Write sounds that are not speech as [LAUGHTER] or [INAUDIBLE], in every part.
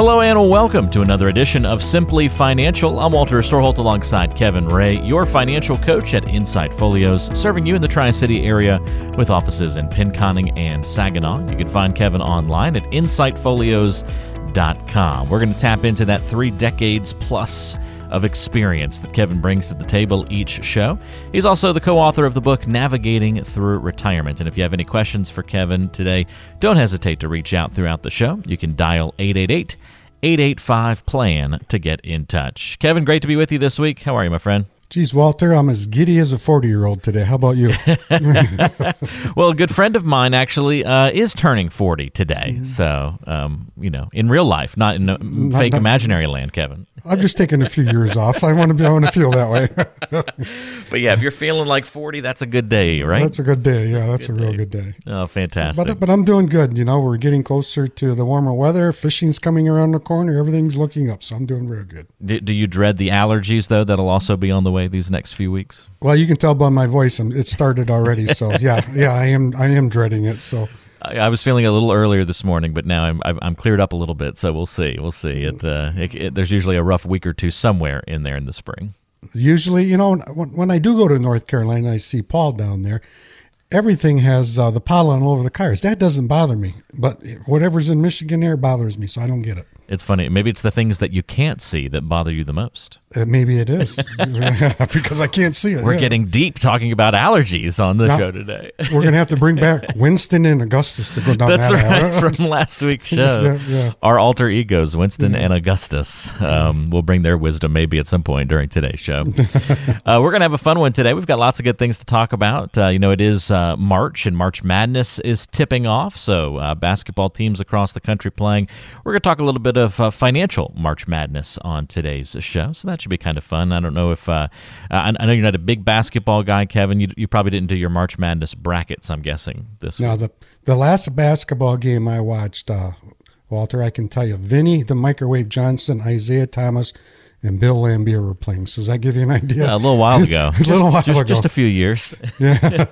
Hello and welcome to another edition of Simply Financial. I'm Walter Storholt alongside Kevin Ray, your financial coach at Insight Folios, serving you in the Tri City area with offices in Pinconning and Saginaw. You can find Kevin online at insightfolios.com. We're going to tap into that three decades plus of experience that Kevin brings to the table each show. He's also the co author of the book Navigating Through Retirement. And if you have any questions for Kevin today, don't hesitate to reach out throughout the show. You can dial 888 885 PLAN to get in touch. Kevin, great to be with you this week. How are you, my friend? Geez, Walter, I'm as giddy as a 40 year old today. How about you? [LAUGHS] [LAUGHS] well, a good friend of mine actually uh, is turning 40 today. Mm-hmm. So, um, you know, in real life, not in not, fake not, imaginary land, Kevin. I'm just taking a few years off. I want to be, I want to feel that way. [LAUGHS] but yeah, if you're feeling like 40, that's a good day, right? That's a good day. Yeah, that's a, a real day. good day. Oh, fantastic. But, but I'm doing good. You know, we're getting closer to the warmer weather. Fishing's coming around the corner. Everything's looking up. So I'm doing real good. Do, do you dread the allergies, though, that'll also be on the way? way these next few weeks? Well, you can tell by my voice, it started already. So yeah, yeah, I am, I am dreading it. So. I, I was feeling a little earlier this morning, but now I'm I'm cleared up a little bit. So we'll see, we'll see. It, uh, it, it there's usually a rough week or two somewhere in there in the spring. Usually, you know, when, when I do go to North Carolina, I see Paul down there everything has uh, the pollen all over the cars. That doesn't bother me, but whatever's in Michigan air bothers me, so I don't get it. It's funny. Maybe it's the things that you can't see that bother you the most. Uh, maybe it is [LAUGHS] [LAUGHS] because I can't see it. We're yeah. getting deep talking about allergies on the show today. [LAUGHS] we're going to have to bring back Winston and Augustus to go down That's that right from last week's show. yeah, yeah. Our alter egos, Winston and Augustus. Um, we'll bring their wisdom maybe at some point during today's show. uh, we're going to have a fun one today. We've got lots of good things to talk about. Uh, you know, it is uh, March and March Madness is tipping off, so uh, basketball teams across the country playing. We're going to talk a little bit of uh, financial March Madness on today's show, so that should be kind of fun. I don't know if uh, I, I, know you're not a big basketball guy, Kevin. You, you, probably didn't do your March Madness brackets. I'm guessing this. Now week. the the last basketball game I watched, uh, Walter, I can tell you, Vinnie the Microwave Johnson, Isaiah Thomas and Bill Laimbeer were playing. So does that give you an idea? Yeah, a little while ago. [LAUGHS] a just, little while just, ago. Just a few years. [LAUGHS] Yeah.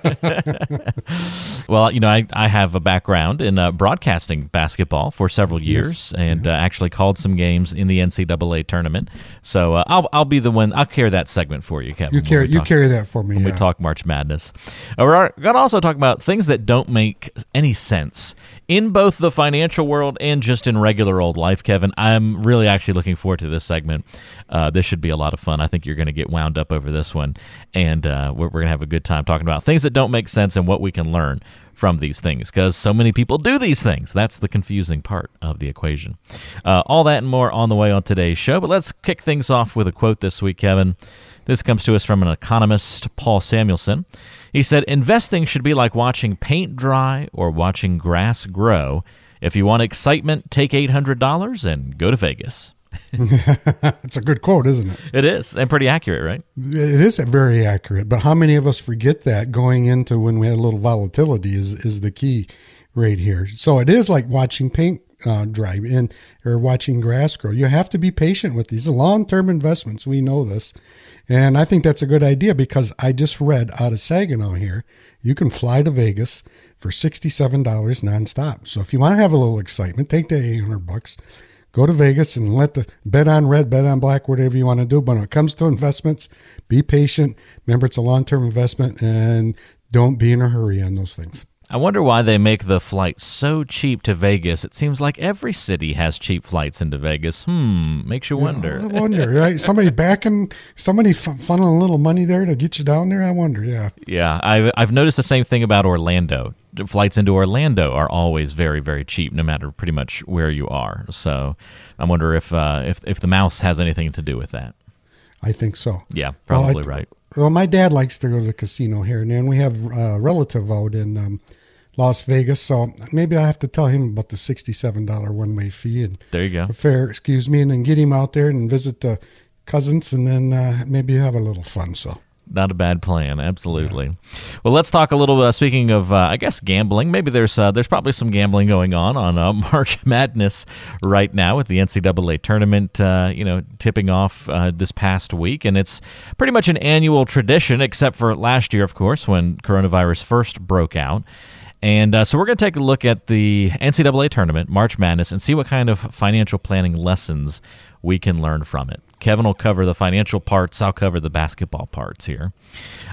[LAUGHS] well, you know, I, I have a background in uh, broadcasting basketball for several years, yes. and uh, actually called some games in the NCAA tournament. So uh, I'll I'll be the one. I'll carry that segment for you, Kevin. You carry you talk, carry that for me when yeah. we talk March Madness. Uh, we're going to also talk about things that don't make any sense in both the financial world and just in regular old life, Kevin. I'm really actually looking forward to this segment. Uh, this should be a lot of fun. I think you're going to get wound up over this one, and uh, we're, we're going to have a good time talking about things that don't make sense and what we can learn from these things because so many people do these things. That's the confusing part of the equation. Uh, all that and more on the way on today's show, but let's kick things off with a quote this week, Kevin. This comes to us from an economist, Paul Samuelson. He said, Investing should be like watching paint dry or watching grass grow. If you want excitement, take $800 and go to Vegas. [LAUGHS] it's a good quote, isn't it? It is, and pretty accurate, right? It is very accurate. But how many of us forget that going into when we had a little volatility is is the key right here. So it is like watching paint uh, dry and or watching grass grow. You have to be patient with these long term investments. We know this, and I think that's a good idea because I just read out of Saginaw here, you can fly to Vegas for $67 nonstop. So if you want to have a little excitement, take the 800 bucks, go to Vegas and let the bet on red, bet on black, whatever you want to do. But when it comes to investments, be patient. Remember, it's a long term investment and don't be in a hurry on those things. I wonder why they make the flight so cheap to Vegas. It seems like every city has cheap flights into Vegas. Hmm, makes you wonder. Yeah, I wonder, right? Somebody backing, somebody funneling a little money there to get you down there. I wonder, yeah. Yeah, I've I've noticed the same thing about Orlando. Flights into Orlando are always very very cheap, no matter pretty much where you are. So I wonder if uh, if if the mouse has anything to do with that. I think so. Yeah, probably well, I, right. Well, my dad likes to go to the casino here, and then we have a relative out in. Um, Las Vegas. So maybe I have to tell him about the sixty-seven dollar one-way fee and There you go. fair. Excuse me, and then get him out there and visit the cousins, and then uh, maybe have a little fun. So. Not a bad plan, absolutely. Well, let's talk a little. Uh, speaking of, uh, I guess gambling. Maybe there's uh, there's probably some gambling going on on uh, [LAUGHS] March Madness right now with the NCAA tournament. Uh, you know, tipping off uh, this past week, and it's pretty much an annual tradition, except for last year, of course, when coronavirus first broke out. And uh, so we're going to take a look at the NCAA tournament, March Madness, and see what kind of financial planning lessons we can learn from it. Kevin will cover the financial parts. I'll cover the basketball parts here.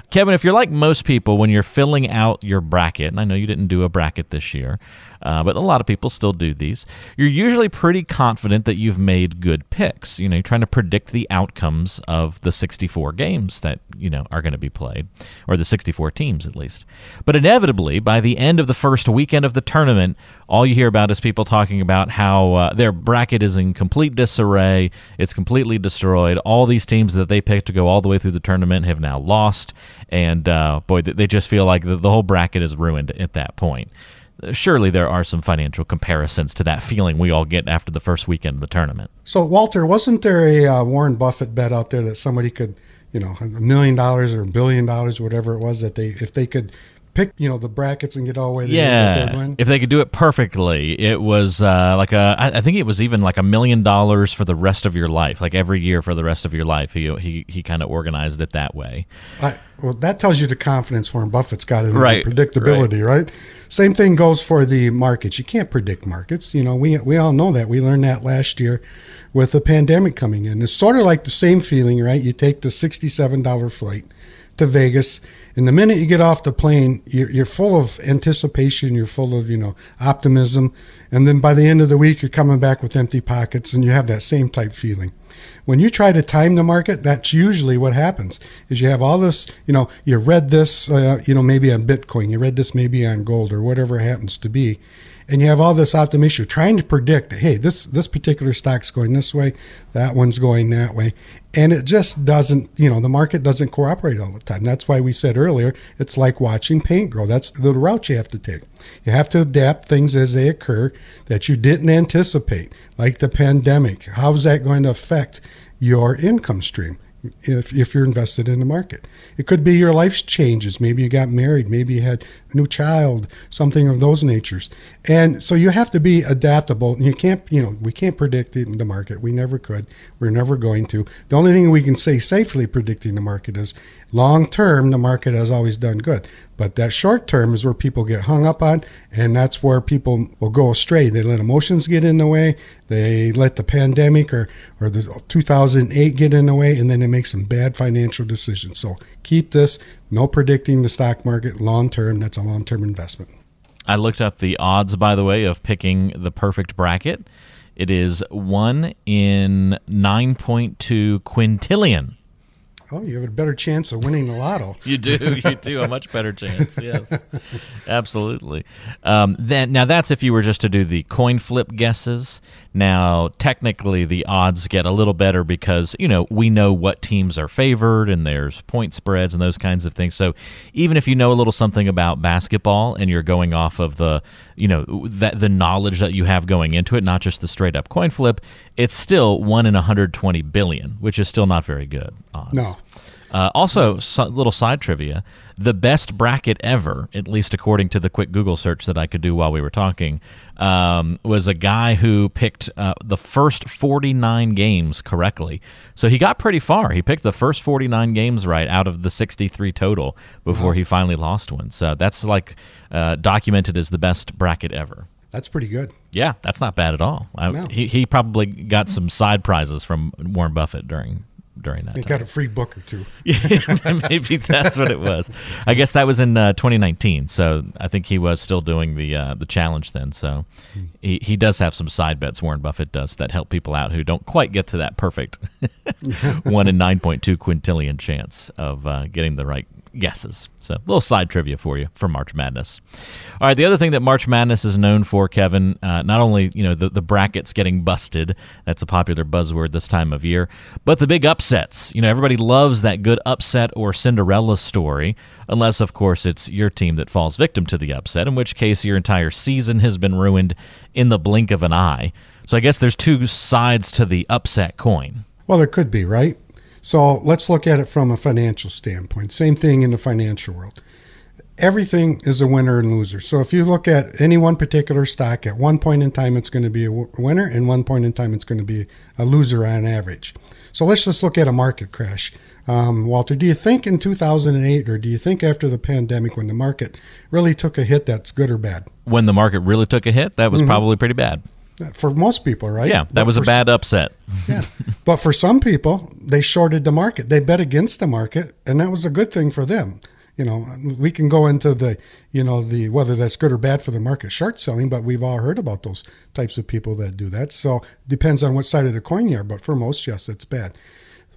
Kevin, if you're like most people, when you're filling out your bracket, and I know you didn't do a bracket this year, uh, but a lot of people still do these, you're usually pretty confident that you've made good picks. You know, you're trying to predict the outcomes of the 64 games that, you know, are going to be played, or the 64 teams at least. But inevitably, by the end of the first weekend of the tournament, all you hear about is people talking about how uh, their bracket is in complete disarray, it's completely destroyed. All these teams that they picked to go all the way through the tournament have now lost, and uh, boy, they just feel like the, the whole bracket is ruined at that point. Surely there are some financial comparisons to that feeling we all get after the first weekend of the tournament. So, Walter, wasn't there a uh, Warren Buffett bet out there that somebody could, you know, a million dollars or a billion dollars, whatever it was, that they, if they could pick, you know, the brackets and get all the way there, Yeah, if they could do it perfectly, it was uh, like a. I think it was even like a million dollars for the rest of your life, like every year for the rest of your life. He he he kind of organized it that way. I, well, that tells you the confidence Warren Buffett's got in Right, predictability, right. Same thing goes for the markets. You can't predict markets. You know, we we all know that. We learned that last year with the pandemic coming in. It's sort of like the same feeling, right? You take the sixty-seven dollar flight to Vegas, and the minute you get off the plane, you're, you're full of anticipation. You're full of you know optimism, and then by the end of the week, you're coming back with empty pockets, and you have that same type feeling when you try to time the market, that's usually what happens. Is you have all this, you know, you read this, uh, you know, maybe on Bitcoin, you read this maybe on gold or whatever it happens to be, and you have all this optimism. You're trying to predict, that, hey, this this particular stock's going this way, that one's going that way, and it just doesn't, you know, the market doesn't cooperate all the time. That's why we said earlier, it's like watching paint grow. That's the route you have to take. You have to adapt things as they occur that you didn't anticipate, like the pandemic. How's that going to affect your income stream? If, if you're invested in the market, it could be your life's changes. Maybe you got married, maybe you had a new child, something of those natures. And so you have to be adaptable. And you can't, you know, we can't predict the, the market. We never could. We're never going to. The only thing we can say safely predicting the market is long term, the market has always done good. But that short term is where people get hung up on, and that's where people will go astray. They let emotions get in the way. They let the pandemic or, or the 2008 get in the way, and then they make some bad financial decisions. So keep this. No predicting the stock market long term. That's a long term investment. I looked up the odds, by the way, of picking the perfect bracket. It is one in nine point two quintillion. Oh, you have a better chance of winning the lotto. [LAUGHS] You do, you do a [LAUGHS] much better chance. Yes, absolutely. Um, then now that's if you were just to do the coin flip guesses. Now technically the odds get a little better because you know we know what teams are favored and there's point spreads and those kinds of things. So even if you know a little something about basketball and you're going off of the you know that the knowledge that you have going into it, not just the straight up coin flip, it's still one in 120 billion, which is still not very good odds. No. Uh, also, so, little side trivia: the best bracket ever, at least according to the quick Google search that I could do while we were talking, um, was a guy who picked uh, the first 49 games correctly. So he got pretty far. He picked the first 49 games right out of the 63 total before he finally lost one. So that's like uh, documented as the best bracket ever. That's pretty good. Yeah, that's not bad at all. I, No. he, he probably got some side prizes from Warren Buffett during during that You time. got a free book or two. [LAUGHS] Maybe that's what it was. I guess that was in uh, 2019. So I think he was still doing the uh, the challenge then. So he, he does have some side bets. Warren Buffett does that help people out who don't quite get to that perfect [LAUGHS] [LAUGHS] one in 9.2 quintillion chance of uh, getting the right guesses. So, a little side trivia for you for March Madness. All right, the other thing that March Madness is known for, Kevin, uh, not only you know the, the brackets getting busted, that's a popular buzzword this time of year, but the big upsets. You know, everybody loves that good upset or Cinderella story, unless of course it's your team that falls victim to the upset, in which case your entire season has been ruined in the blink of an eye. So I guess there's two sides to the upset coin. Well, there could be, right? So let's look at it from a financial standpoint. Same thing in the financial world. Everything is a winner and loser. So if you look at any one particular stock, at one point in time it's going to be a winner, and one point in time it's going to be a loser on average. So let's just look at a market crash. Um, Walter, do you think in 2008 or do you think after the pandemic when the market really took a hit that's good or bad? When the market really took a hit, that was mm-hmm. probably pretty bad for most people, right? Yeah, that but was a bad upset. yeah, [LAUGHS] but for some people, they shorted the market. They bet against the market, and that was a good thing for them. You know, we can go into the, you know, the whether that's good or bad for the market short selling, but we've all heard about those types of people that do that. So depends on what side of the coin you are. But for most, yes, it's bad.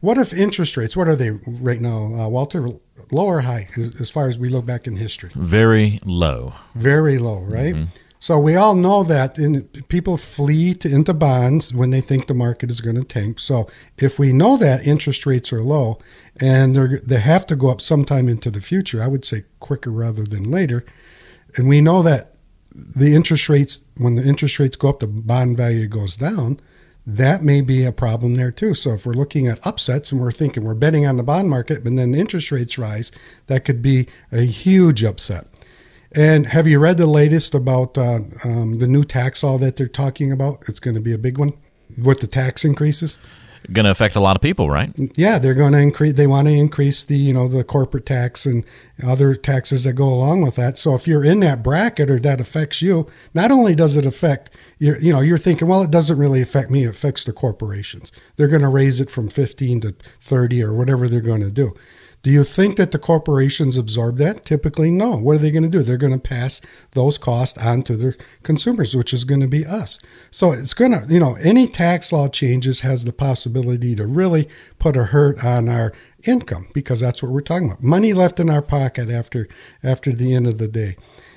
What if interest rates? What are they right now, uh, Walter? Low or high, as far as we look back in history? Very low. Very low, right? Mm-hmm. So we all know that in, people flee to, into bonds when they think the market is going to tank. So if we know that interest rates are low and they they have to go up sometime into the future, I would say quicker rather than later, and we know that the interest rates when the interest rates go up, the bond value goes down. That may be a problem there too. So if we're looking at upsets and we're thinking we're betting on the bond market, but then interest rates rise, that could be a huge upset. And have you read the latest about uh, um, the new tax law that they're talking about? It's going to be a big one with the tax increases. Going to affect a lot of people, right? Yeah, they're going to increase. They want to increase the you know the corporate tax and other taxes that go along with that. So if you're in that bracket or that affects you, not only does it affect you, you know you're thinking, well, it doesn't really affect me. It affects the corporations. They're going to raise it from 15 to 30 or whatever they're going to do. Do you think that the corporations absorb that? Typically, no. What are they going to do? They're going to pass those costs on to their consumers, which is going to be us. So it's going to, you know, any tax law changes has the possibility to really put a hurt on our income because that's what we're talking about. Money left in our pocket after after the end of the day.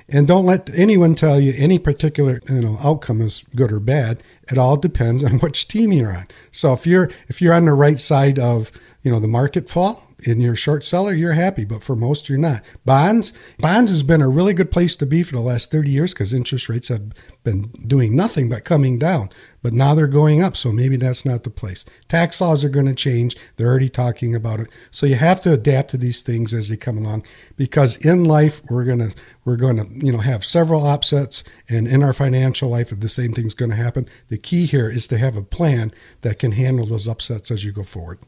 And don't let anyone tell you any particular you know outcome is good or bad. It all depends on [LAUGHS] which team you're on. So if you're if you're on the right side of you know the market fall, in your short seller, you're happy, but for most, you're not. Bonds, bonds has been a really good place to be for the last 30 years because interest rates have been doing nothing but coming down. But now they're going up, so maybe that's not the place. Tax laws are going to change. They're already talking about it. So you have to adapt to these things as they come along because in life we're going to we're going to, you know, have several upsets and in our financial life the same thing's going to happen. The key here is to have a plan that can handle those upsets as you go forward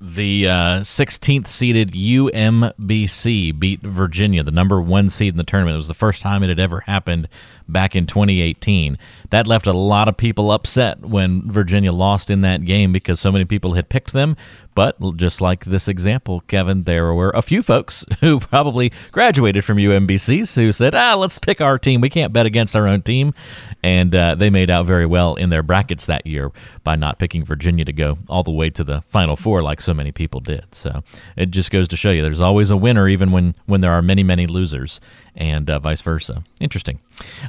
the uh, 16th seeded UMBC beat Virginia, the number one seed in the tournament. It was the first time it had ever happened back in 2018. That left a lot of people upset when Virginia lost in that game because so many people had picked them. But just like this example, Kevin, there were a few folks [LAUGHS] who probably graduated from UMBCs who said, ah, let's pick our team. We can't bet against our own team. And uh, they made out very well in their brackets that year by not picking Virginia to go all the way to the Final Four like so many people did. So it just goes to show you there's always a winner even when, when there are many, many losers and uh, vice versa. Interesting.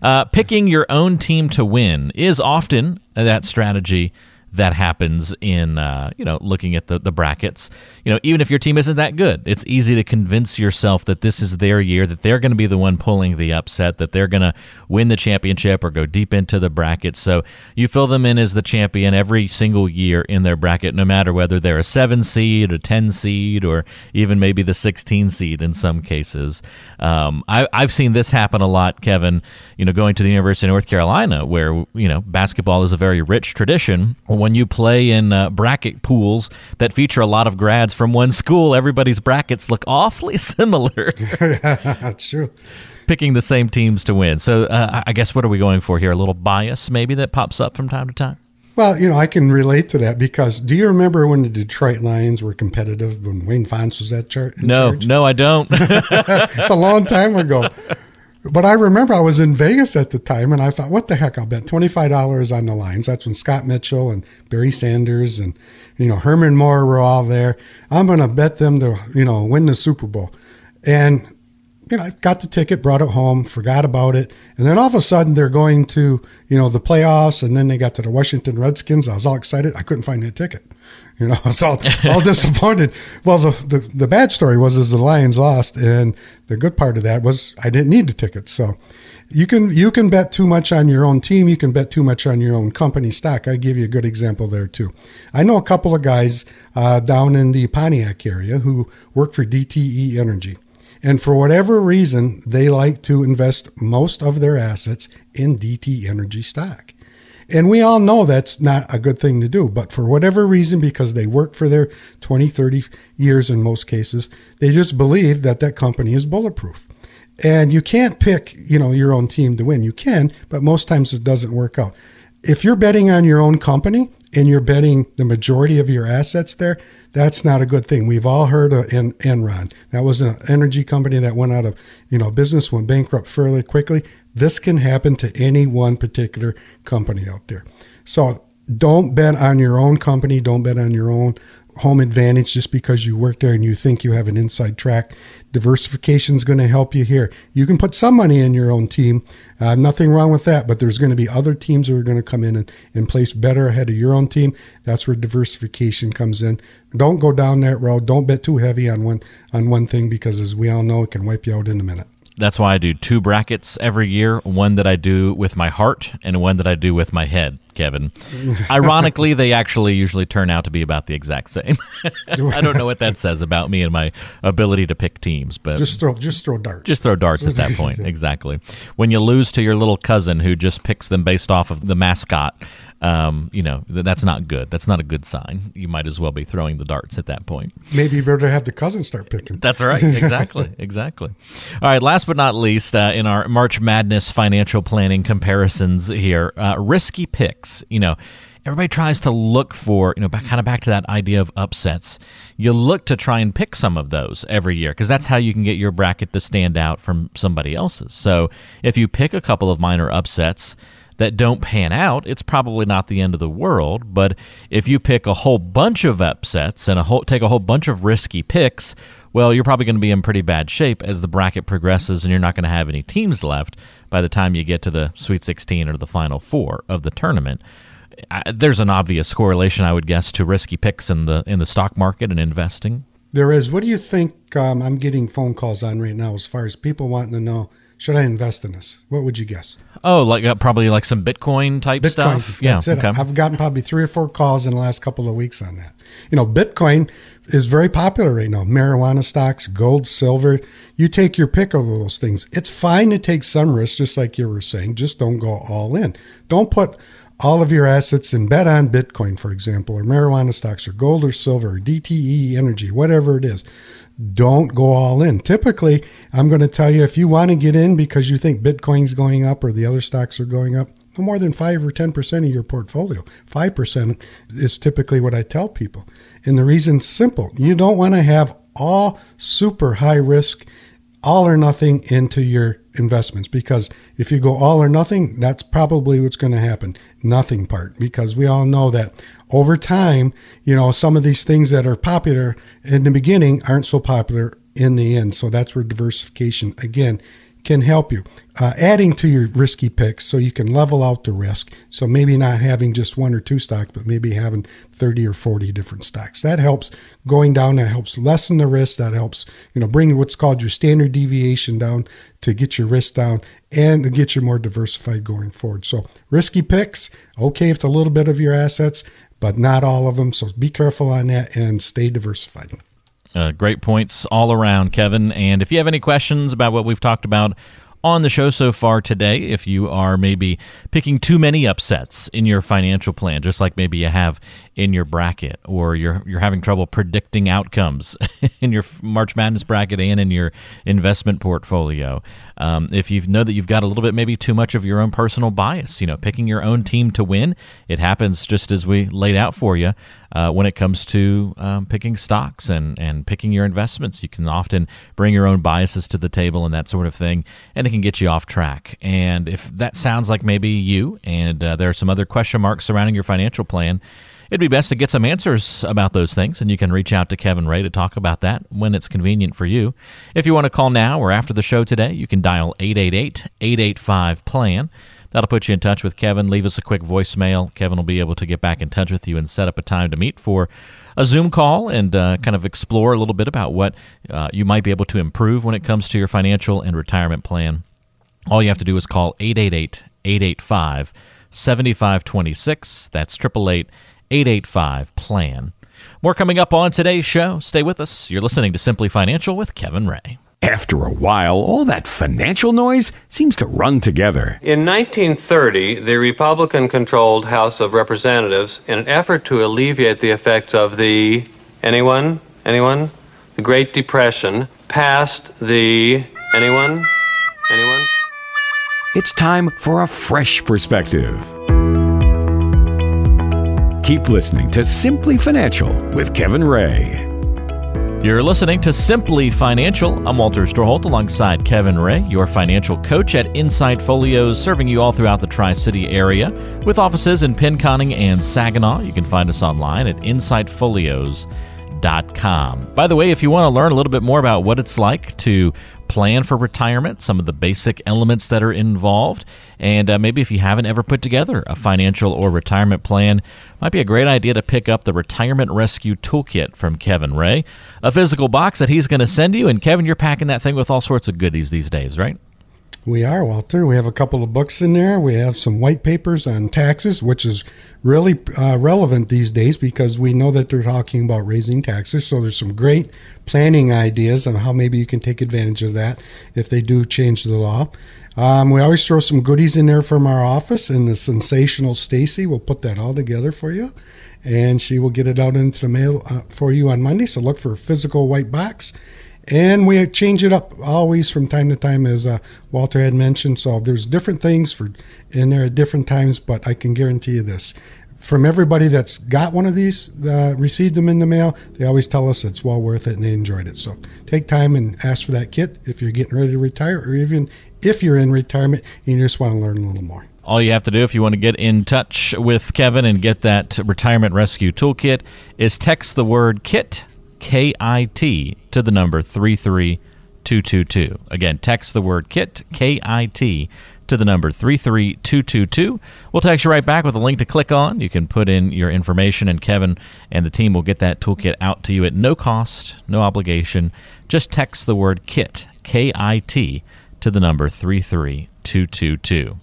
Uh, picking your own team to win is often that strategy that happens in uh, you know looking at the, the brackets. You know even if your team isn't that good it's easy to convince yourself that this is their year that they're going to be the one pulling the upset that they're going to win the championship or go deep into the bracket. So you fill them in as the champion every single year in their bracket no matter whether they're a 7 seed a 10 seed or even maybe the 16 seed in some cases. Um, I, i've seen this happen a lot kevin you know going to the university of north carolina where you know basketball is a very rich tradition you play in uh, bracket pools that feature a lot of grads from one school, everybody's brackets look awfully [LAUGHS] similar. [LAUGHS] That's true. Picking the same teams to win. So uh, I guess what are we going for here? A little bias maybe that pops up from time to time? Well, you know, I can relate to that because do you remember when the Detroit Lions were competitive when Wayne Fontes was at char- No, charge? no, I don't. [LAUGHS] it's a long time ago. But I remember I was in Vegas at the time and I thought, what the heck? I'll bet $25 on the Lions. That's when Scott Mitchell and Barry Sanders and, you know, Herman Moore were all there. I'm going to bet them to, you know, win the Super Bowl. And you know, I got the ticket, brought it home, forgot about it, and then all of a sudden they're going to, you know, the playoffs, and then they got to the Washington Redskins. I was all excited. I couldn't find that ticket. You know, [LAUGHS] I was all, all [LAUGHS] disappointed. Well, the, the the bad story was is the Lions lost, and the good part of that was I didn't need the ticket. So you can you can bet too much on your own team. You can bet too much on your own company stock. I give you a good example there too. I know a couple of guys uh, down in the Pontiac area who work for DTE Energy and for whatever reason, they like to invest most of their assets in DTE Energy stock. And we all know that's not a good thing to do, but for whatever reason, because they work for their 20, 30 years in most cases, they just believe that that company is bulletproof. And you can't pick, you know, your own team to win. You can, but most times it doesn't work out. If you're betting on your own company, and you're betting the majority of your assets there, that's not a good thing. We've all heard of en- Enron. That was an energy company that went out of you know business, went bankrupt fairly quickly. This can happen to any one particular company out there. So don't bet on your own company. Don't bet on your own home advantage just because you work there and you think you have an inside track. Diversification is going to help you here. You can put some money in your own team. Uh, nothing wrong with that, but there's going to be other teams that are going to come in and, and place better ahead of your own team. That's where diversification comes in. Don't go down that road. Don't bet too heavy on one on one thing because, as we all know, it can wipe you out in a minute. That's why I do two brackets every year one that I do with my heart and one that I do with my head, Kevin. Ironically, they actually usually turn out to be about the exact same. [LAUGHS] I don't know what that says about me and my ability to pick teams, but just throw just throw darts. Just throw darts at that [LAUGHS] point. Exactly. When you lose to your little cousin who just picks them based off of the mascot, um, you know, that's not good. That's not a good sign. You might as well be throwing the darts at that point. Maybe you better have the cousin start picking. That's right. [LAUGHS] Exactly. exactly. All right. Last but not least, uh, in our March Madness financial planning comparisons here, uh, risky picks. You know, everybody tries to look for, you know, back, kind of back to that idea of upsets. You look to try and pick some of those every year because that's how you can get your bracket to stand out from somebody else's. So if you pick a couple of minor upsets, that don't pan out, it's probably not the end of the world. But if you pick a whole bunch of upsets and a whole, take a whole bunch of risky picks, well, you're probably going to be in pretty bad shape as the bracket progresses, and you're not going to have any teams left by the time you get to the Sweet 16 or the Final Four of the tournament. there's an obvious correlation, I would guess, to risky picks in the in the stock market and investing. There is. What do you think? Um, I'm getting phone calls on right now as far as people wanting to know should I invest in this? What would you guess? Oh, like uh, probably like some Bitcoin type Bitcoin, stuff. Yeah. Okay. I've gotten probably three or four calls in the last couple of weeks on that. You know, Bitcoin is very popular right now. Marijuana stocks, gold, silver. You take your pick of those things. It's fine to take some risks, just like you were saying. Just don't go all in. Don't put all of your assets and bet on Bitcoin, for example, or marijuana stocks, or gold or silver, or DTE energy, whatever it is don't go all in. Typically, I'm going to tell you if you want to get in because you think Bitcoin's going up or the other stocks are going up, no more than 5 or 10% of your portfolio. 5% is typically what I tell people. And the reason's simple. You don't want to have all super high risk all or nothing into your investments because if you go all or nothing, that's probably what's going to happen. Nothing part because we all know that over time, you know, some of these things that are popular in the beginning aren't so popular in the end. So that's where diversification again can help you. Uh, adding to your risky picks so you can level out the risk. So maybe not having just one or two stocks, but maybe having 30 or 40 different stocks. That helps going down. That helps lessen the risk. That helps, you know, bring what's called your standard deviation down to get your risk down and get you more diversified going forward. So risky picks, okay, it's a little bit of your assets, but not all of them. So be careful on that and stay diversified. Uh, great points all around, Kevin. And if you have any questions about what we've talked about on the show so far today, if you are maybe picking too many upsets in your financial plan, just like maybe you have in your bracket, or you're you're having trouble predicting outcomes [LAUGHS] in your March Madness bracket and in your investment portfolio. Um, if you know that you've got a little bit maybe too much of your own personal bias, you know, picking your own team to win, it happens just as we laid out for you. Uh, when it comes to um, picking stocks and, and picking your investments, you can often bring your own biases to the table and that sort of thing, and it can get you off track. And if that sounds like maybe you, and uh, there are some other question marks surrounding your financial plan, it'd be best to get some answers about those things, and you can reach out to Kevin Ray to talk about that when it's convenient for you. If you want to call now or after the show today, you can dial 888 885 PLAN. That'll put you in touch with Kevin. Leave us a quick voicemail. Kevin will be able to get back in touch with you and set up a time to meet for a Zoom call and uh, kind of explore a little bit about what uh, you might be able to improve when it comes to your financial and retirement plan. All you have to do is call 888 885 7526. That's 888 885 PLAN. More coming up on today's show. Stay with us. You're listening to Simply Financial with Kevin Ray. After a while, all that financial noise seems to run together. In 1930, the Republican controlled House of Representatives, in an effort to alleviate the effects of the. Anyone? Anyone? The Great Depression, passed the. Anyone? Anyone? It's time for a fresh perspective. Keep listening to Simply Financial with Kevin Ray. You're listening to Simply Financial. I'm Walter Storholt alongside Kevin Ray, your financial coach at Insight Folios, serving you all throughout the Tri City area with offices in Pinconning and Saginaw. You can find us online at insightfolios.com. By the way, if you want to learn a little bit more about what it's like to plan for retirement, some of the basic elements that are involved, and uh, maybe if you haven't ever put together a financial or retirement plan, might be a great idea to pick up the Retirement Rescue Toolkit from Kevin Ray, a physical box that he's going to send you. And Kevin, you're packing that thing with all sorts of goodies these days, right? We are, Walter. We have a couple of books in there. We have some white papers on taxes, which is really uh, relevant these days because we know that they're talking about raising taxes. So there's some great planning ideas on how maybe you can take advantage of that if they do change the law. Um, we always throw some goodies in there from our office, and the sensational Stacy will put that all together for you, and she will get it out into the mail uh, for you on Monday. So look for a physical white box and we change it up always from time to time, as uh, Walter had mentioned. So there's different things for in there at different times, but I can guarantee you this: from everybody that's got one of these, uh, received them in the mail, they always tell us it's well worth it and they enjoyed it. So take time and ask for that kit if you're getting ready to retire, or even if you're in retirement and you just want to learn a little more. All you have to do if you want to get in touch with Kevin and get that retirement rescue toolkit is text the word KIT KIT to the number 33222. Again, text the word KIT, K I T, to the number 33222. We'll text you right back with a link to click on. You can put in your information, and Kevin and the team will get that toolkit out to you at no cost, no obligation. Just text the word KIT, K I T, to the number 33222.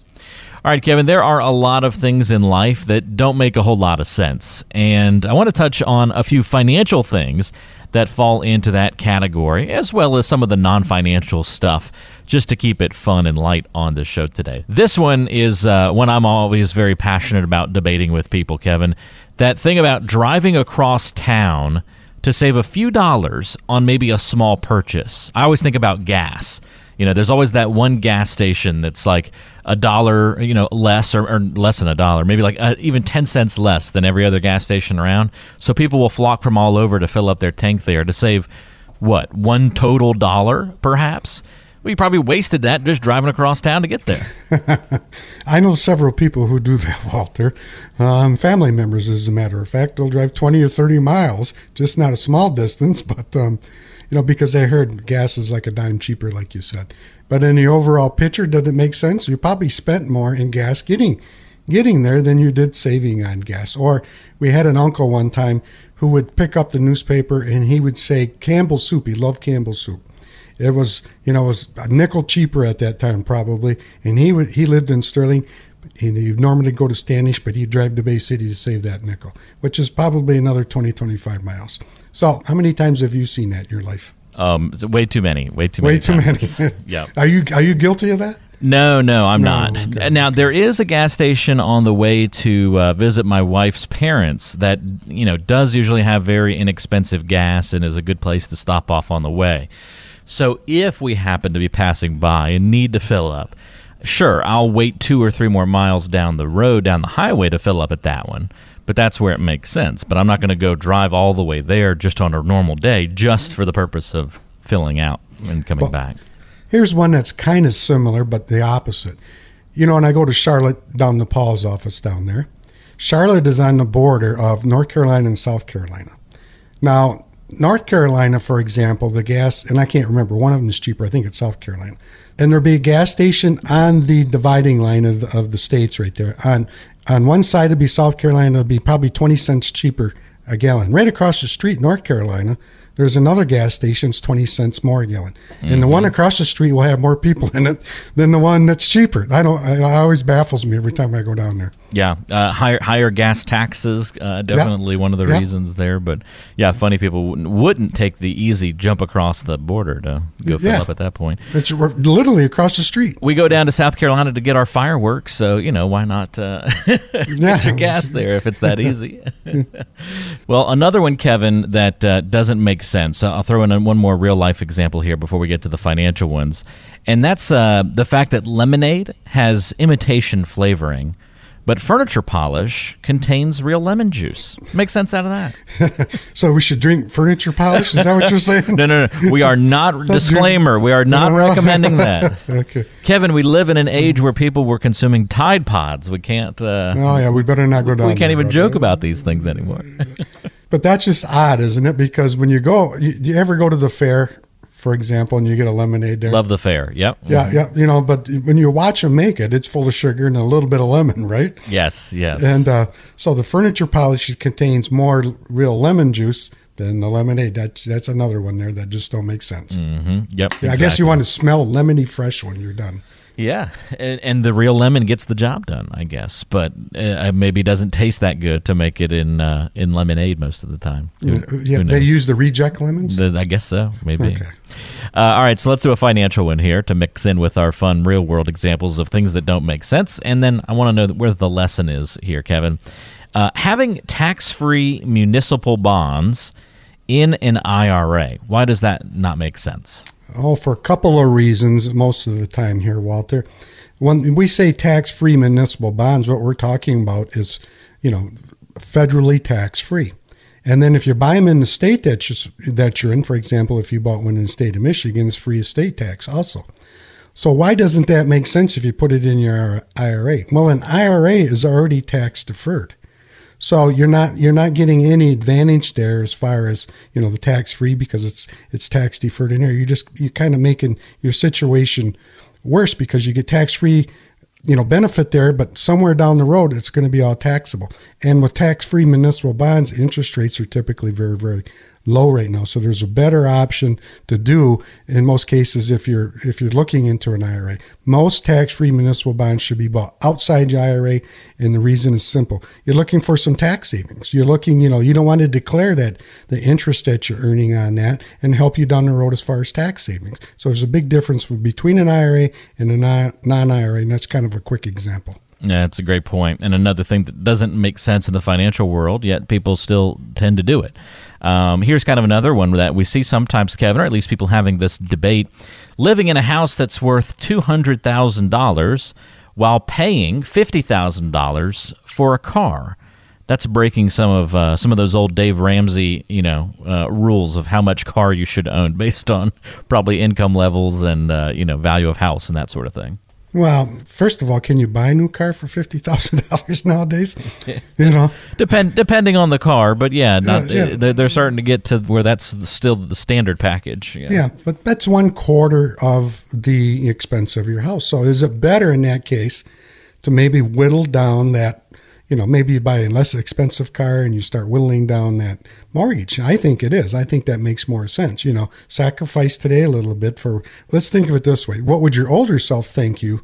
All right, Kevin, there are a lot of things in life that don't make a whole lot of sense. And I want to touch on a few financial things that fall into that category, as well as some of the non financial stuff, just to keep it fun and light on the show today. This one is uh, one I'm always very passionate about debating with people, Kevin. That thing about driving across town to save a few dollars on maybe a small purchase. I always think about gas. You know, there's always that one gas station that's like a dollar, you know, less or, or less than a dollar, maybe like uh, even 10 cents less than every other gas station around. So people will flock from all over to fill up their tank there to save what, one total dollar perhaps? We probably wasted that just driving across town to get there. [LAUGHS] I know several people who do that, [LAUGHS] Walter. Um, family members, as a matter of fact, they'll drive 20 or 30 miles, just not a small distance, [LAUGHS] but um, you know, because I heard gas is like a dime cheaper, like you said. But in the overall picture, does it make sense? You probably spent more in gas getting getting there than you did saving on gas. Or we had an uncle one time who would pick up the newspaper and he would say Campbell's soup. He loved Campbell's soup. It was, you know, it was a nickel cheaper at that time probably, and he would he lived in Sterling, and he'd normally go to Standish, but he'd drive to Bay City to save that nickel, which is probably another 20, 25 miles. So, how many times have you seen that in your life? Um, way too many. Way too Way many. Way too many. [LAUGHS] yeah. Are you are you guilty of that? No, no, I'm No, not. okay. Now there is a gas station on the way to uh, visit my wife's parents that you know does usually have very inexpensive gas and is a good place to stop off on the way. So if we happen to be passing by and need to fill up, sure, I'll wait two or three more miles down the road down the highway to fill up at that one. But that's where it makes sense. But I'm not going to go drive all the way there just on a normal day just for the purpose of filling out and coming Well, back. Here's one that's kind of similar, but the opposite. You know, when I go to Charlotte down to Paul's office down there, Charlotte is on the border of North Carolina and South Carolina. Now, North Carolina, for example, the gas, and I can't remember, one of them is cheaper. I think it's South Carolina. And there'll be a gas station on the dividing line of the, of the states right there. On on one side, it'll be South Carolina, it'd be probably 20 cents cheaper a gallon. Right across the street, North Carolina, there's another gas station, it's 20 cents more a gallon. Mm-hmm. And the one across the street will have more people in it than the one that's cheaper. I don't, it always baffles me every time I go down there. Yeah. Uh, higher, higher gas taxes, uh, definitely one of the reasons there. But yeah, funny people wouldn't, wouldn't, take the easy jump across the border to go fill yeah. up at that point. It's literally across the street. We go down to South Carolina to get our fireworks. So, you know, why not uh, [LAUGHS] get your gas there if it's that [LAUGHS] easy? [LAUGHS] well, another one, Kevin, that uh, doesn't make sense. I'll throw in one more real life example here before we get to the financial ones. And that's uh, the fact that lemonade has imitation flavoring, but furniture polish contains real lemon juice. Makes sense out of that. [LAUGHS] so we should drink furniture polish? Is that what you're saying? [LAUGHS] no, no, no. We are not, [LAUGHS] disclaimer, we are not recommending that. okay. Kevin, we live in an age where people were consuming Tide Pods. We can't. Uh, oh, yeah, we better not go down. We can't even joke about these things anymore. But that's just odd, isn't it? Because when you go, you, you, ever go to the fair, for example, and you get a lemonade there? Love the fair. Yep. Yeah, mm-hmm. yeah. You know, but when you watch them make it, it's full of sugar and a little bit of lemon, right? Yes, yes. And uh, so the furniture polish contains more real lemon juice than the lemonade. That's that's another one there that just don't make sense. Mm-hmm. Yep. Yeah, exactly. I guess you want to smell lemony fresh when you're done. Yeah, and, and, the real lemon gets the job done, I guess. But uh, maybe doesn't taste that good to make it in uh, in lemonade most of the time. Who, yeah, they use the reject lemons. The, I guess so. Maybe. Okay. Uh, all right, so let's do a financial one here to mix in with our fun real world examples of things that don't make sense, and then I want to know where the lesson is here, Kevin. Uh, having tax free municipal bonds in an IRA. Why does that not make sense? Oh, for a couple of reasons, most of the time here, Walter. When we say tax free municipal bonds, what we're talking about is, you know, federally tax free. And then if you buy them in the state that you're, that you're in, for example, if you bought one in the state of Michigan, it's free estate tax also. So why doesn't that make sense if you put it in your IRA? Well, an IRA is already tax deferred. So you're not you're not getting any advantage there as far as you know the tax free because it's it's tax deferred in here. You just you're kind of making your situation worse because you get tax free you know benefit there, but somewhere down the road it's going to be all taxable. And with tax free municipal bonds, interest rates are typically very very low right now. So there's a better option to do in most cases if you're if you're looking into an IRA. Most tax-free municipal bonds should be bought outside your IRA, and the reason is simple. You're looking for some tax savings. You're looking, you know, you don't want to declare that the interest that you're earning on that and help you down the road as far as tax savings. So there's a big difference between an IRA and a non-IRA, and that's kind of a quick example. Yeah, that's a great point. And another thing that doesn't make sense in the financial world, yet people still tend to do it. Um, here's kind of another one that we see sometimes, Kevin, or at least people having this debate living in a house that's worth $200,000 while paying $50,000 for a car. That's breaking some of uh, some of those old Dave Ramsey, you know, uh, rules of how much car you should own based on [LAUGHS] probably income levels and uh, you know value of house and that sort of thing. Well, first of all, can you buy a new car for fifty thousand dollars nowadays? You know, depend depending on the car, but yeah, not, yeah, yeah. They're, they're, starting to get to where that's still the standard package. Yeah. yeah, but that's one quarter of the expense of your house. So, is it better in that case to maybe whittle down that you know, maybe you buy a less expensive car and you start whittling down that mortgage. I think it is. I think that makes more sense. You know, sacrifice today a little bit for, let's think of it this way. What would your older self thank you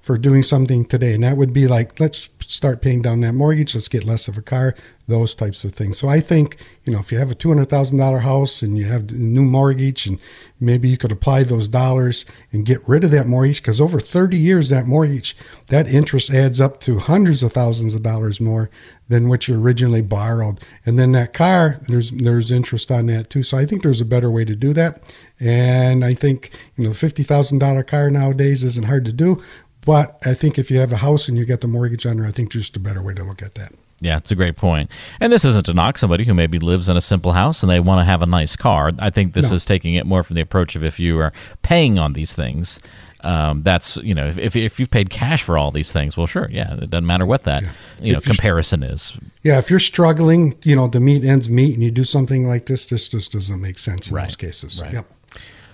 for doing something today? And that would be like, let's start paying down that mortgage. Let's get less of a car, those types of things. So I think, you know, if you have a $200,000 house and you have a new mortgage and maybe you could apply those dollars and get rid of that mortgage because over 30 years, that mortgage, that interest adds up to hundreds of thousands of dollars more than what you originally borrowed. And then that car, there's, there's interest on that too. So I think there's a better way to do that. And I think, you know, the $50,000 car nowadays isn't hard to do, but I think if you have a house and you get the mortgage under, I think just a better way to look at that. Yeah, it's a great point. And this isn't to knock somebody who maybe lives in a simple house and they want to have a nice car. I think this no. is taking it more from the approach of if you are paying on these things, Um, that's you know if, if you've paid cash for all these things, well, sure, yeah, it doesn't matter what that you know comparison is. Yeah, if you're struggling, you know, to meet ends meet, and you do something like this, this just doesn't make sense in Right. most cases. Right. Yep.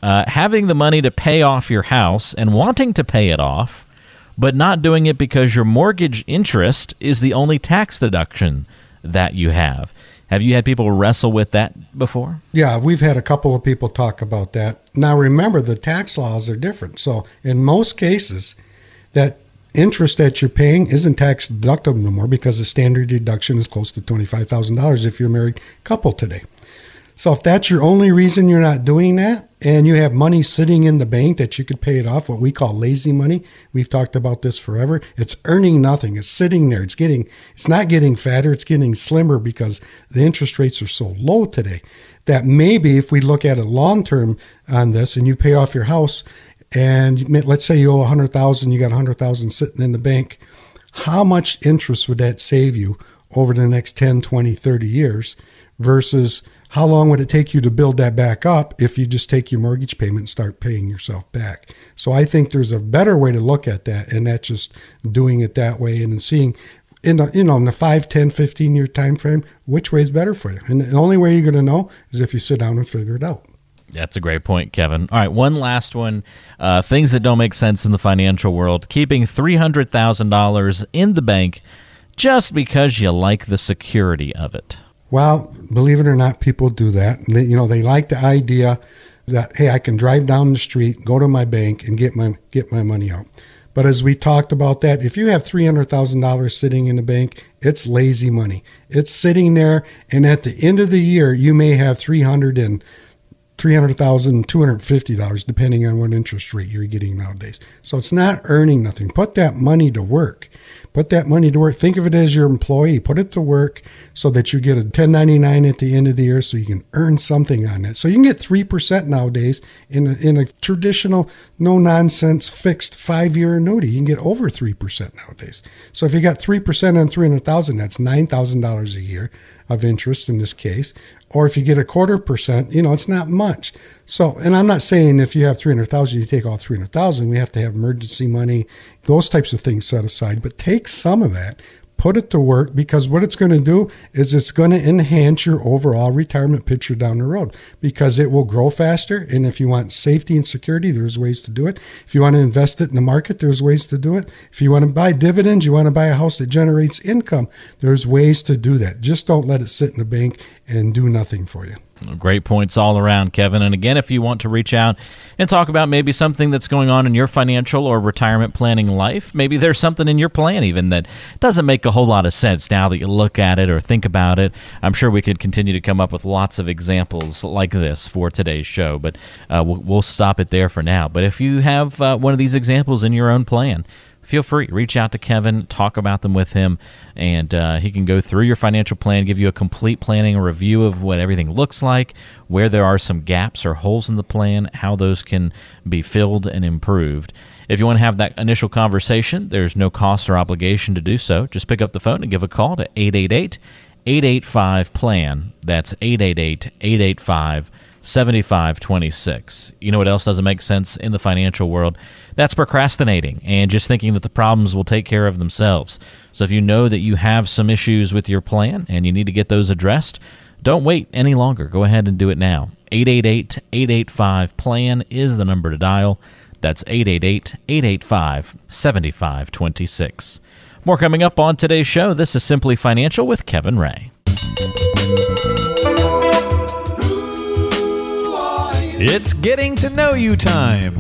Uh, having the money to pay off your house and wanting to pay it off, but not doing it because your mortgage interest is the only tax deduction that you have. Have you had people wrestle with that before? Yeah, we've had a couple of people talk about that. Now, remember, the tax laws are different. So, in most cases, that interest that you're paying isn't tax deductible no more because the standard deduction is close to $25,000 if you're a married couple today. So, if that's your only reason you're not doing that, and you have money sitting in the bank that you could pay it off, what we call lazy money, we've talked about this forever. It's earning nothing. It's sitting there. It's getting, it's not getting fatter. It's getting slimmer because the interest rates are so low today that maybe if we look at it long term on this and you pay off your house and let's say you owe 100,000, you got 100,000 sitting in the bank, how much interest would that save you over the next 10, 20, 30 years versus how long would it take you to build that back up if you just take your mortgage payment and start paying yourself back? So I think there's a better way to look at that, and that's just doing it that way and seeing in the, you know in the 5 10 15 year time frame which way is better for you and the only way you're going to know is if you sit down and figure it out That's a great point, Kevin. All right, one last one. Uh, things that don't make sense in the financial world. Keeping $300,000 in the bank just because you like the security of it. Well, believe it or not, people do that. They, you know, they like the idea that hey, I can drive down the street, go to my bank, and get my get my money out. But as we talked about that, if you have three hundred thousand dollars sitting in the bank, it's lazy money. It's sitting there, and at the end of the year, you may have three hundred and three hundred thousand, two hundred fifty dollars, depending on what interest rate you're getting nowadays. So it's not earning nothing. Put that money to work. Put that money to work. Think of it as your employee. Put it to work so that you get a 1099 at the end of the year, so you can earn something on it. So you can get three percent nowadays in a, in a traditional, no nonsense, fixed five year annuity. You can get over three percent nowadays. So if you got three percent on three hundred thousand, that's nine thousand dollars a year of interest in this case. Or if you get a quarter percent, you know, it's not much. So, and I'm not saying if you have 300,000, you take all 300,000. We have to have emergency money, those types of things set aside, but take some of that, put it to work because what it's going to do is it's going to enhance your overall retirement picture down the road because it will grow faster. And if you want safety and security, there's ways to do it. If you want to invest it in the market, there's ways to do it. If you want to buy dividends, you want to buy a house that generates income, there's ways to do that. Just don't let it sit in the bank and do nothing for you. Great points all around, Kevin. And again, if you want to reach out and talk about maybe something that's going on in your financial or retirement planning life, maybe there's something in your plan even that doesn't make a whole lot of sense now that you look at it or think about it. I'm sure we could continue to come up with lots of examples like this for today's show, but uh, we'll, stop it there for now. But if you have uh, one of these examples in your own plan, feel free reach out to kevin talk about them with him and uh, he can go through your financial plan give you a complete planning review of what everything looks like where there are some gaps or holes in the plan how those can be filled and improved if you want to have that initial conversation there's no cost or obligation to do so just pick up the phone and give a call to 888 885 plan that's 888 885 7526. You know what else doesn't make sense in the financial world? That's procrastinating and just thinking that the problems will take care of themselves. So if you know that you have some issues with your plan and you need to get those addressed, don't wait any longer. Go ahead and do it now. 888 885 plan is the number to dial. That's 888 885 7526. More coming up on today's show. This is Simply Financial with Kevin Ray. It's getting to know you time.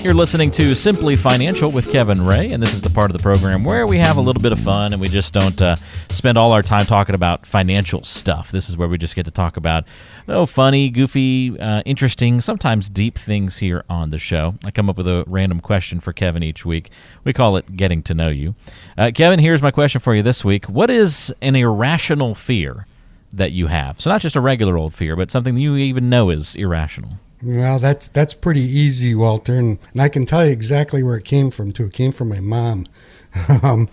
You're listening to Simply Financial with Kevin Ray, and this is the part of the program where we have a little bit of fun and we just don't uh, spend all our time talking about financial stuff. This is where we just get to talk about oh, funny, goofy, uh, interesting, sometimes deep things here on the show. I come up with a random question for Kevin each week. We call it Getting to Know You. Uh, Kevin, here's my question for you this week What is an irrational fear that you have? So, not just a regular old fear, but something that you even know is irrational. Well, that's that's pretty easy, Walter, and, and I can tell you exactly where it came from too. It came from my mom. [LAUGHS] um,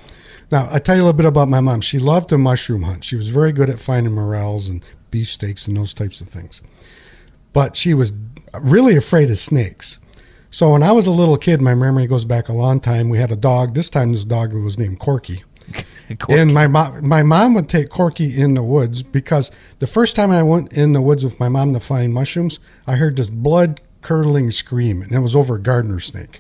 now, I'll tell you a little bit about my mom. She loved to mushroom hunt. She was very good at finding morels and beefsteaks and those types of things. But she was really afraid of snakes. So when I was a little kid, my memory goes back a long time. We had a dog. This time, this dog was named Corky. And my mom, my mom would take Corky in the woods because the first time I went in the woods with my mom to find mushrooms, I heard this blood curdling scream, and it was over a gardener snake.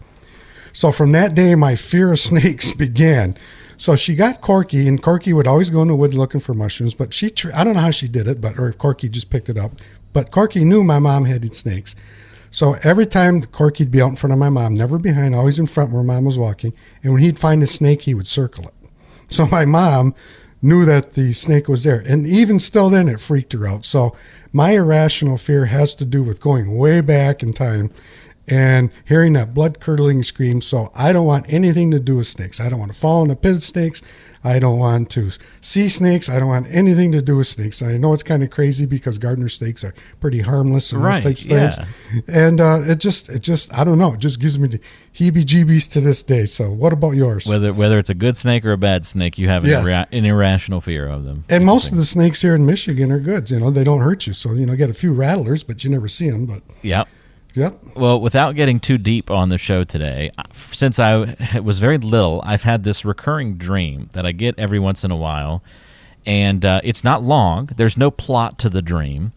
So from that day, my fear of [LAUGHS] snakes began. So she got Corky, and Corky would always go in the woods looking for mushrooms. But she, tr- I don't know how she did it, but or if Corky just picked it up. But Corky knew my mom hated snakes. So every time Corky'd be out in front of my mom, never behind, always in front where mom was walking. And when he'd find a snake, he would circle it. So my mom knew that the snake was there. And even still then, it freaked her out. So my irrational fear has to do with going way back in time and hearing that blood curdling scream. So I don't want anything to do with snakes. I don't want to fall in a pit of snakes. I don't want to see snakes. I don't want anything to do with snakes. I know it's kind of crazy because gardener snakes are pretty harmless and Right, those types of things. yeah. And uh, it just, it just, I don't know. It just gives me the heebie-jeebies to this day. So what about yours? Whether whether it's a good snake or a bad snake, you have an, Yeah. irra- an irrational fear of them. and most of the snakes here in Michigan are good. You know, they don't hurt you. So you know, get a few rattlers, but you never see them. But Yep. Yep. Well, without getting too deep on the show today, since I [LAUGHS] was very little, I've had this recurring dream that I get every once in a while, and uh, it's not long. There's no plot to the dream.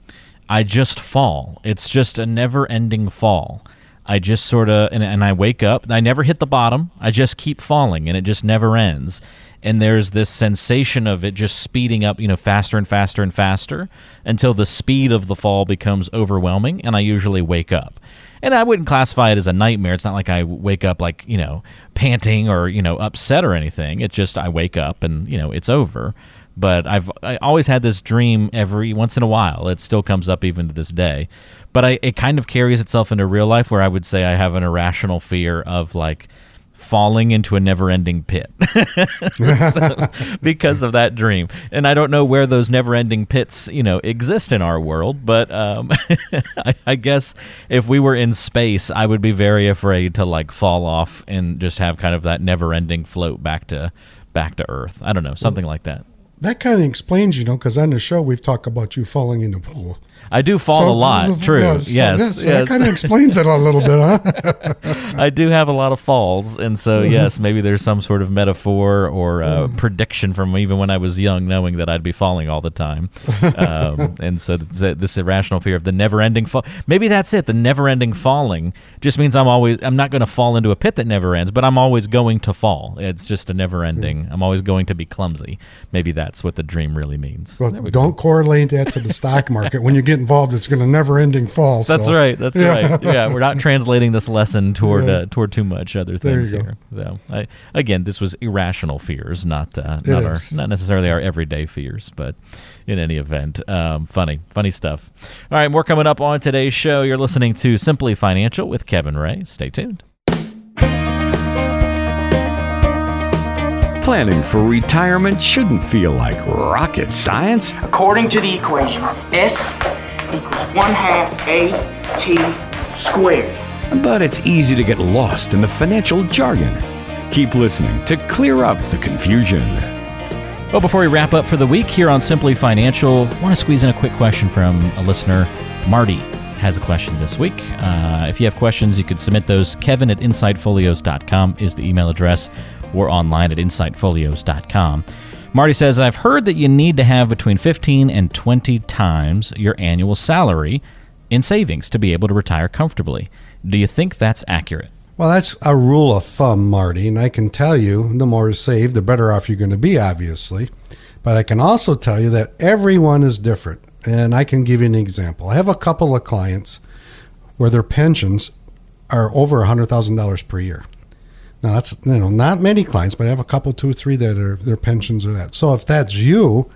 I just fall. It's just a never-ending fall. I just sort of and, and I wake up. I never hit the bottom. I just keep falling, and it just never ends. And there's this sensation of it just speeding up, you know, faster and faster and faster until the speed of the fall becomes overwhelming, and I usually wake up. And I wouldn't classify it as a nightmare. It's not like I wake up like you know panting or you know upset or anything. It's just I wake up and you know it's over but I've I always had this dream every once in a while. It still comes up even to this day. But I, it kind of carries itself into real life where I would say I have an irrational fear of like falling into a never-ending pit [LAUGHS] So, because of that dream. And I don't know where those never-ending pits, you know, exist in our world, but um, [LAUGHS] I, I guess if we were in space, I would be very afraid to like fall off and just have kind of that never-ending float back to back to Earth. I don't know, something like that. That kind of explains, you know, because on the show we've talked about you falling in the pool. I do fall So- a lot. True. yes. that- yes. That kind of explains it a little bit, huh? [LAUGHS] I do have a lot of falls, and so yes, maybe there's some sort of metaphor or uh, prediction from even when I was young, knowing that I'd be falling all the time, [LAUGHS] um, and so this, irrational fear of the never-ending fall. Maybe that's it. The never-ending falling just means I'm always I'm not going to fall into a pit that never ends, but I'm always going to fall. It's just a never-ending. I'm always going to be clumsy. Maybe that's what the dream really means. Well, we go. don't correlate that to the stock market. When you get involved, it's going to never-ending fall. That's so- right. That's Yeah. right. Yeah, we're not translating this lesson [LAUGHS] toward Yeah. uh, toward too much other things you go. here. So, I, again, this was irrational fears, not uh, not our not necessarily our everyday fears, but in any event, um, funny, funny stuff. All right, more coming up on today's show. You're listening to Simply Financial with Kevin Ray. Stay tuned. Planning for retirement shouldn't feel like rocket science. According to the equation, S equals 1 half A T squared. But it's easy to get lost in the financial jargon. Keep listening to clear up the confusion. Well, before we wrap up for the week here on Simply Financial, I want to squeeze in a quick question from a listener. Marty has a question this week. Uh, if you have questions, you could submit those. Kevin at insightfolios.com is the email address, or online at insightfolios.com. Marty says, I've heard that you need to have between 15 and 20 times your annual salary in savings to be able to retire comfortably. Do you think that's accurate? Well, that's a rule of thumb, Marty, and I can tell you the more you save, the better off you're going to be, obviously. But I can also tell you that everyone is different. And I can give you an example. I have a couple of clients where their pensions are over $100,000 per year. Now, that's, you know, not many clients, but I have a couple, two three that are, their pensions are that. So if that's you,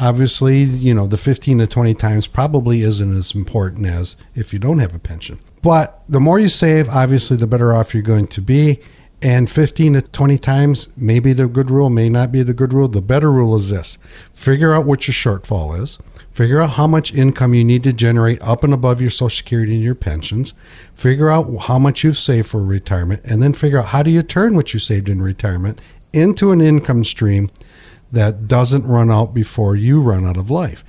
obviously, you know, the 15 to 20 times probably isn't as important as if you don't have a pension. But the more you save, obviously, the better off you're going to be. And 15 to 20 times may be the good rule, may not be the good rule. The better rule is this figure out what your shortfall is, figure out how much income you need to generate up and above your Social Security and your pensions, figure out how much you've saved for retirement, and then figure out how do you turn what you saved in retirement into an income stream that doesn't run out before you run out of life.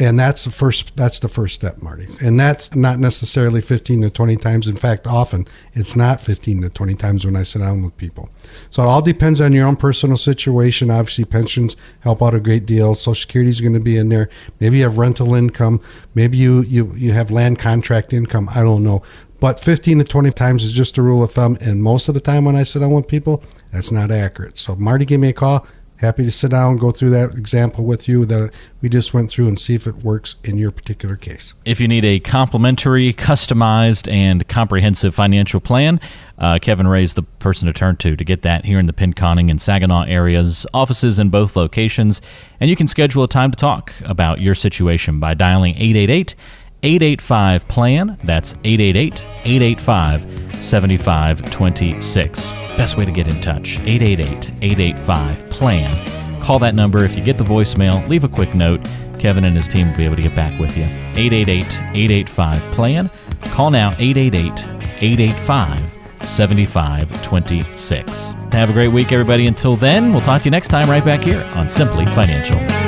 And that's the first that's the first step marty. And that's not necessarily 15 to 20 times. In fact often it's not 15 to 20 times when i sit down with people. So it all depends on your own personal situation. Obviously pensions help out a great deal. Social security is going to be in there. Maybe you have rental income. Maybe you you, you have land contract income. I don't know. But 15 to 20 times is just a rule of thumb. And most of the time when i sit down with people that's not accurate. So marty give me a call happy to sit down and go through that example with you that we just went through and see if it works in your particular case If you need a complimentary, customized, and comprehensive financial plan, uh, Kevin Ray is the person to turn to to get that here in the Pinconning and Saginaw areas, offices in both locations. And you can schedule a time to talk about your situation by dialing 888 885 PLAN. That's 888 885 7526. Best way to get in touch 888 885 PLAN. Call that number. If you get the voicemail, leave a quick note. Kevin and his team will be able to get back with you. 888 885 PLAN. Call now 888 885 7526. Have a great week, everybody. Until then, we'll talk to you next time right back here on Simply Financial.